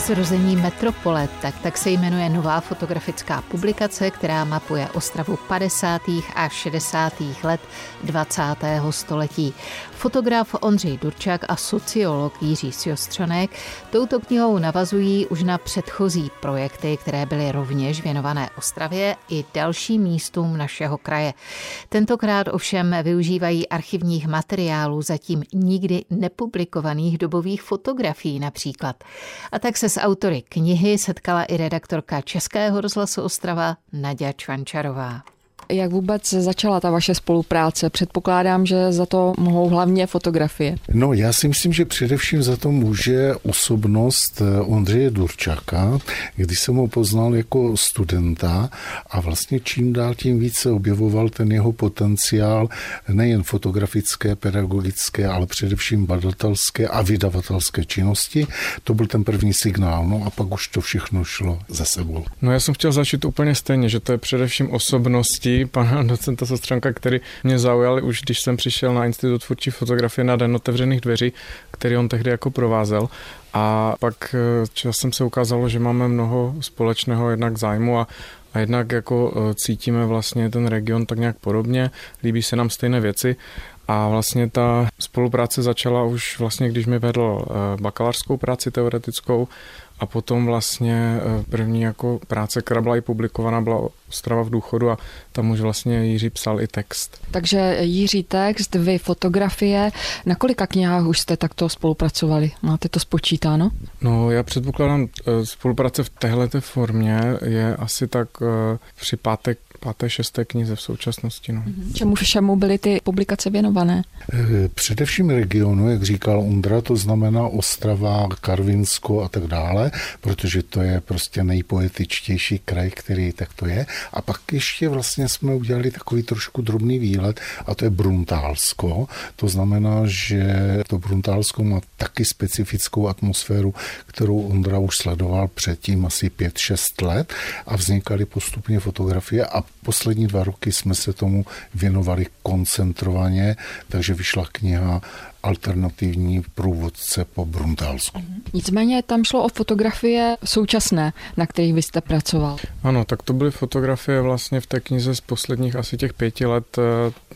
Zrození metropole, tak, tak se jmenuje nová fotografická publikace, která mapuje Ostravu 50. a 60. let 20. století. Fotograf Ondřej Durčák a sociolog Jiří Sjostřonek touto knihou navazují už na předchozí projekty, které byly rovněž věnované Ostravě i dalším místům našeho kraje. Tentokrát ovšem využívají archivních materiálů zatím nikdy nepublikovaných dobových fotografií například. A tak se s autory knihy setkala i redaktorka Českého rozhlasu Ostrava Nadia Čvančarová. Jak vůbec začala ta vaše spolupráce? Předpokládám, že za to mohou hlavně fotografie. No, já si myslím, že především za to může osobnost eh, Ondřeje Durčáka, když jsem ho poznal jako studenta a vlastně čím dál tím více objevoval ten jeho potenciál nejen fotografické, pedagogické, ale především badatelské a vydavatelské činnosti. To byl ten první signál, no a pak už to všechno šlo za sebou. No já jsem chtěl začít úplně stejně, že to je především osobnosti, pana docenta Sostranka, který mě zaujal už když jsem přišel na Institut tvůrčí fotografie na Den otevřených dveří, který on tehdy jako provázel. A pak eh, časem se ukázalo, že máme mnoho společného jednak zájmu a a jednak jako eh, cítíme vlastně ten region tak nějak podobně, líbí se nám stejné věci a vlastně ta spolupráce začala už vlastně, když mi vedl eh, bakalářskou práci teoretickou a potom vlastně první jako práce, která byla i publikovaná, byla Ostrava v důchodu a tam už vlastně Jiří psal i text. Takže Jiří text, vy fotografie. Na kolika knihách už jste takto spolupracovali? Máte to spočítáno? No já předpokládám, spolupráce v téhleté formě je asi tak při pátek páté, šesté knize v současnosti. No. Mhm. Čemu všemu byly ty publikace věnované? E, především regionu, jak říkal Ondra, to znamená Ostrava, Karvinsko a tak dále, protože to je prostě nejpoetičtější kraj, který tak to je. A pak ještě vlastně jsme udělali takový trošku drobný výlet a to je Bruntálsko. To znamená, že to Bruntálsko má taky specifickou atmosféru, kterou Ondra už sledoval předtím asi 5-6 let a vznikaly postupně fotografie a poslední dva roky jsme se tomu věnovali koncentrovaně, takže vyšla kniha alternativní průvodce po Bruntálsku. Mhm. Nicméně tam šlo o fotografie současné, na kterých vy jste pracoval. Ano, tak to byly fotografie vlastně v té knize z posledních asi těch pěti let,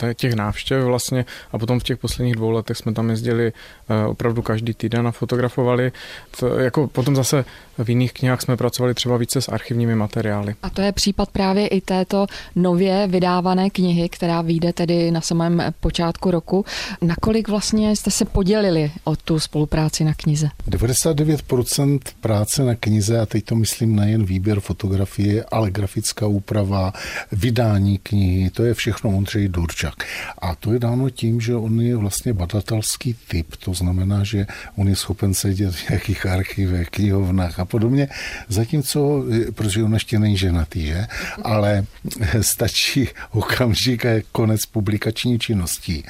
eh, těch návštěv vlastně a potom v těch posledních dvou letech jsme tam jezdili eh, opravdu každý týden a fotografovali. To, jako potom zase v jiných knihách jsme pracovali třeba více s archivními materiály. A to je případ právě i této nově vydávané knihy, která vyjde tedy na samém počátku roku. Nakolik vlastně jste se podělili o tu spolupráci na knize? 99% práce na knize, a teď to myslím nejen výběr fotografie, ale grafická úprava, vydání knihy, to je všechno Ondřej Durčak. A to je dáno tím, že on je vlastně badatelský typ, to znamená, že on je schopen sedět v nějakých archivech, knihovnách a podobně, zatímco, protože on ještě není ženatý, že? ale stačí okamžik a konec publikační činností.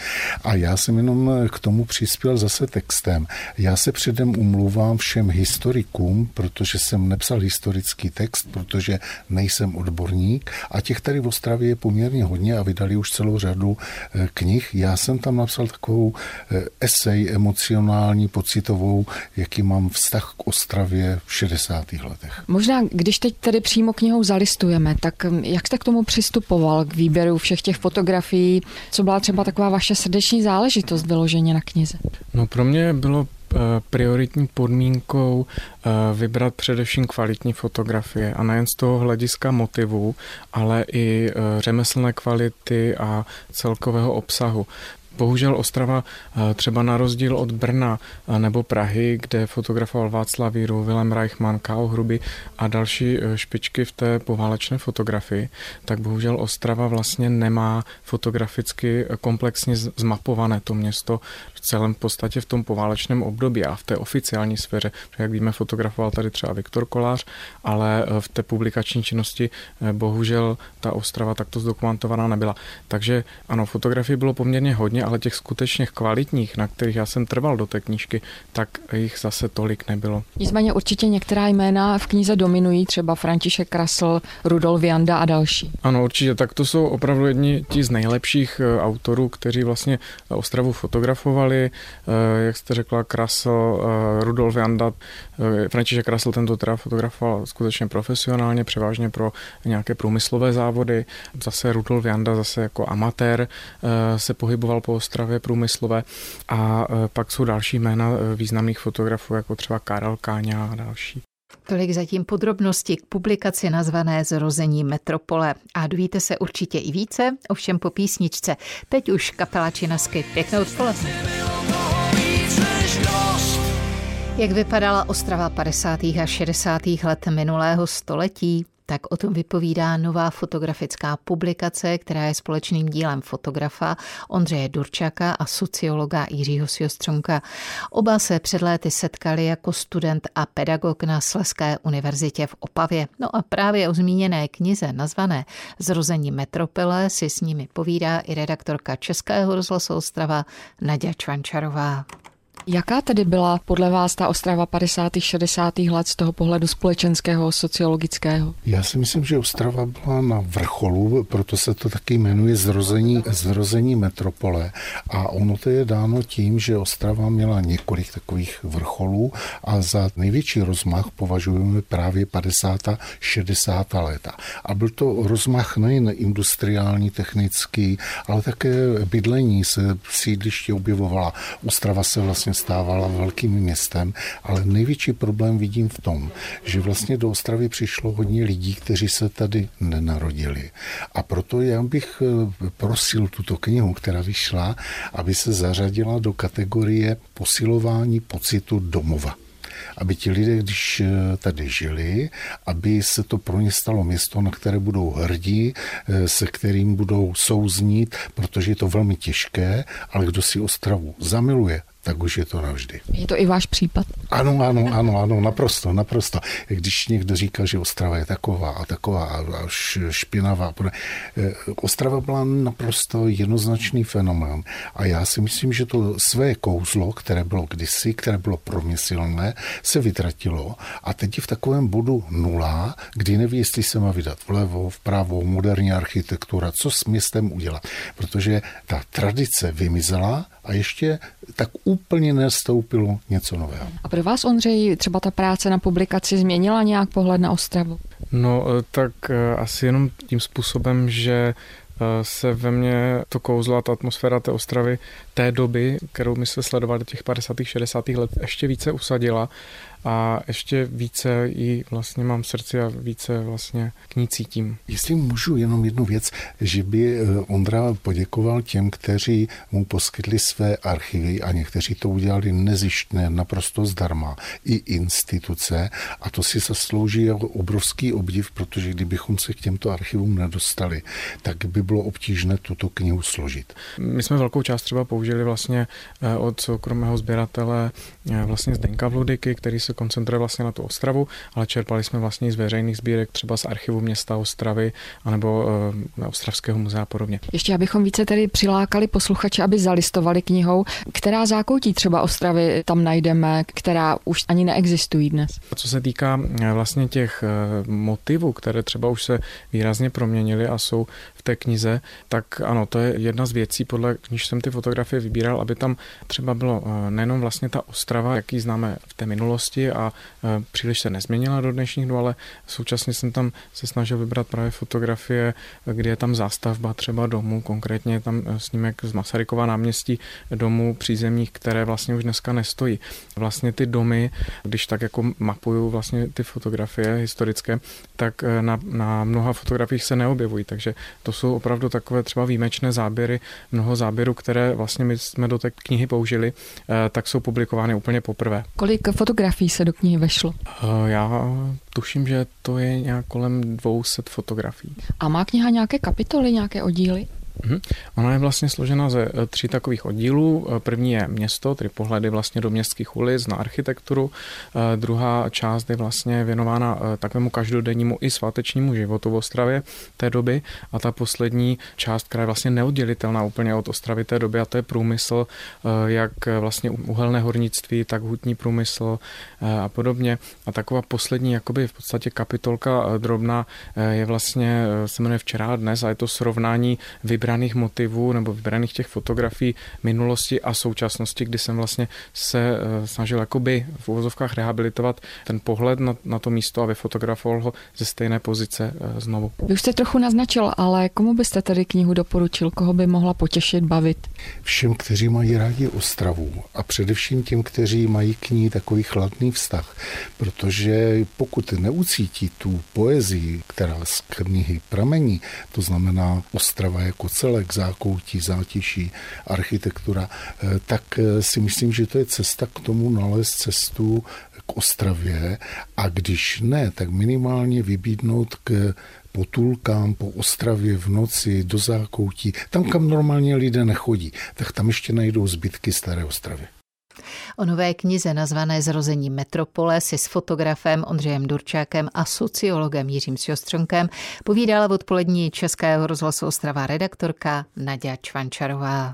A já jsem jenom k tomu tomu přispěl zase textem. Já se předem umlouvám všem historikům, protože jsem nepsal historický text, protože nejsem odborník a těch tady v Ostravě je poměrně hodně a vydali už celou řadu eh, knih. Já jsem tam napsal takovou eh, esej emocionální, pocitovou, jaký mám vztah k Ostravě v 60. letech. Možná, když teď tedy přímo knihou zalistujeme, tak hm, jak jste k tomu přistupoval k výběru všech těch fotografií? Co byla třeba taková vaše srdeční záležitost vyloženě na knize? No pro mě bylo eh, prioritní podmínkou eh, vybrat především kvalitní fotografie a nejen z toho hlediska motivů, ale i eh, řemeslné kvality a celkového obsahu. Bohužel Ostrava třeba na rozdíl od Brna nebo Prahy, kde fotografoval Václav Víru, Willem Reichmann, K.O. Hruby a další e, špičky v té poválečné fotografii, tak bohužel Ostrava vlastně nemá fotograficky komplexně zmapované to město v celém podstatě v tom poválečném období a v té oficiální sféře. Jak víme, fotografoval tady třeba Viktor Kolář, ale v té publikační činnosti bohužel ta Ostrava takto zdokumentovaná nebyla. Takže ano, fotografii bylo poměrně hodně ale těch skutečně kvalitních, na kterých já jsem trval do té knížky, tak jich zase tolik nebylo. Nicméně určitě některá jména v knize dominují, třeba František Krasl, Rudolf Janda a další. Ano, určitě, tak to jsou opravdu jedni ti z nejlepších eh, autorů, kteří vlastně Ostravu fotografovali, eh, jak jste řekla, Krasl, eh, Rudolf Janda, František Krasl tento teda fotografoval skutečně profesionálně, převážně pro nějaké průmyslové závody. Zase Rudolf Janda zase jako amatér se pohyboval po Ostravě průmyslové a pak jsou další jména významných fotografů, jako třeba Karel Káňa a další. Tolik zatím podrobnosti k publikaci nazvané Zrození metropole. A dovíte se určitě i více, ovšem po písničce. Teď už kapela Činasky. Pěknou odpoledne. Jak vypadala Ostrava 50. a 60. let minulého století? Tak o tom vypovídá nová fotografická publikace, která je společným dílem fotografa Ondřeje Durčaka a sociologa Jiřího Sjostřonka. Oba se před léty setkali jako student a pedagog na Sleské univerzitě v Opavě. No a právě o zmíněné knize nazvané Zrození metropole si s nimi povídá i redaktorka Českého rozhlasu Ostrava Nadia Čvančarová. Jaká tedy byla podle vás ta Ostrava 50. 60. let z toho pohledu společenského, sociologického? Já si myslím, že Ostrava byla na vrcholu, proto se to taky jmenuje zrození, zrození metropole. A ono to je dáno tím, že Ostrava měla několik takových vrcholů a za největší rozmach považujeme právě 50. 60. léta. A byl to rozmach nejen industriální, technický, ale také bydlení se sídliště objevovala. Ostrava se vlastně stávala velkým městem, ale největší problém vidím v tom, že vlastně do Ostravy přišlo hodně lidí, kteří se tady nenarodili. A proto já bych eh, prosil tuto knihu, která vyšla, aby se zařadila do kategorie posilování pocitu domova aby ti lidé, když eh, tady žili, aby se to pro ně stalo město, na které budou hrdí, eh, se kterým budou souznít, protože je to velmi těžké, ale kdo si Ostravu zamiluje, tak už je to navždy. Je to i váš případ? Ano, ano, ano, ano, naprosto, naprosto. Když někdo říká, že Ostrava je taková a taková a špinavá, eh, Ostrava byla naprosto jednoznačný fenomén. A já si myslím, že to své kouzlo, které bylo kdysi, které bylo promyslné, se vytratilo a teď je v takovém bodu nula, kdy neví, jestli se má vydat vlevo, vpravo, moderní architektura, co s městem udělat. Protože ta tradice vymizela a ještě tak úplně nestoupilo něco nového. A pro vás, Ondřej, třeba ta práce na publikaci změnila nějak pohled na Ostravu? No, eh, tak eh, asi jenom tím způsobem, že eh, se ve mně to kouzlo a ta atmosféra té Ostravy té doby, kterou my jsme sledovali těch 50. 60. let, ještě více usadila a ještě více jí vlastně mám v srdci a více vlastně k ní cítím. Jestli můžu jenom jednu věc, že by eh, Ondra poděkoval těm, kteří mu poskytli své archivy a někteří to udělali nezištné, naprosto zdarma, i instituce a to si zaslouží jako obrovský obdiv, protože kdybychom se k těmto archivům nedostali, tak by bylo obtížné tuto knihu složit. My jsme velkou část třeba použili vlastně eh, od soukromého sběratele eh, vlastně Zdenka Vludyky, který se koncentruje vlastně na tu Ostravu, ale čerpali jsme vlastně z veřejných sbírek, třeba z archivu města Ostravy anebo e, Ostravského muzea a podobně. Ještě abychom více tedy přilákali posluchače, aby zalistovali knihou, která zákoutí třeba Ostravy tam najdeme, která už ani neexistují dnes. Co se týká eh, vlastně těch eh, motivů, které třeba už se výrazně proměnily a jsou té knize, tak ano, to je jedna z věcí, podle níž jsem ty fotografie vybíral, aby tam třeba bylo nejenom vlastně ta Ostrava, jaký známe v té minulosti, a příliš se nezměnila do dnešních dnů, ale současně jsem tam se snažil vybrat právě fotografie, kdy je tam zástavba třeba domů, konkrétně tam e, snímek z Masarykova náměstí domů přízemních, které vlastně už dneska nestojí. Vlastně ty domy, když tak jako mapuju vlastně ty fotografie historické, tak na, na mnoha fotografiích se neobjevují, takže to jsou opravdu takové třeba výjimečné záběry, mnoho záběrů, které vlastně my jsme do té knihy použili, e, tak jsou publikovány úplně poprvé. Kolik fotografií se do knihy vešlo? Eh, já tuším, že to je nějak kolem 200 fotografií. A má kniha nějaké kapitoly, nějaké oddíly? Mhm. Ona je vlastně složena ze eh, tří takových oddílů. Eh, první je město, tedy pohledy vlastně do městských ulic na architekturu. Eh, druhá část je vlastně věnována takovému každodennímu i svátečnímu životu v Ostravě té doby. A ta poslední část, která je vlastně neoddělitelná úplně od Ostravy té doby, a to je průmysl, jak vlastně uhelné hornictví, tak hutní průmysl a podobně. A taková poslední, jakoby v podstatě kapitolka drobná je vlastně, se jmenuje včera a dnes a je to srovnání vybraných vybraných motivů nebo vybraných těch fotografií minulosti a současnosti, kdy jsem vlastně se eh, snažil jakoby v úvozovkách rehabilitovat ten pohled na, na to místo a vyfotografoval ho ze stejné pozice eh, znovu. Vy už jste trochu naznačil, ale komu byste tady knihu doporučil, koho by mohla potěšit, bavit? Všem, kteří mají rádi Ostravu a především těm, kteří mají k ní takový chladný vztah, protože pokud neucítí tu poezii, která z knihy pramení, to znamená Ostrava jako celek, zákoutí, zátiší, architektura, eh, tak eh, si myslím, že to je cesta k tomu nalézt cestu k Ostravě a když ne, tak minimálně vybídnout k potulkám po Ostravě v noci do zákoutí, tam, kam normálně lidé nechodí, tak tam ještě najdou zbytky staré Ostravy. O nové knize nazvané Zrození metropole si s fotografem Ondřejem Durčákem a sociologem Jiřím Sjostřonkem povídala v odpolední Českého rozhlasu Ostrava redaktorka Nadia Čvančarová.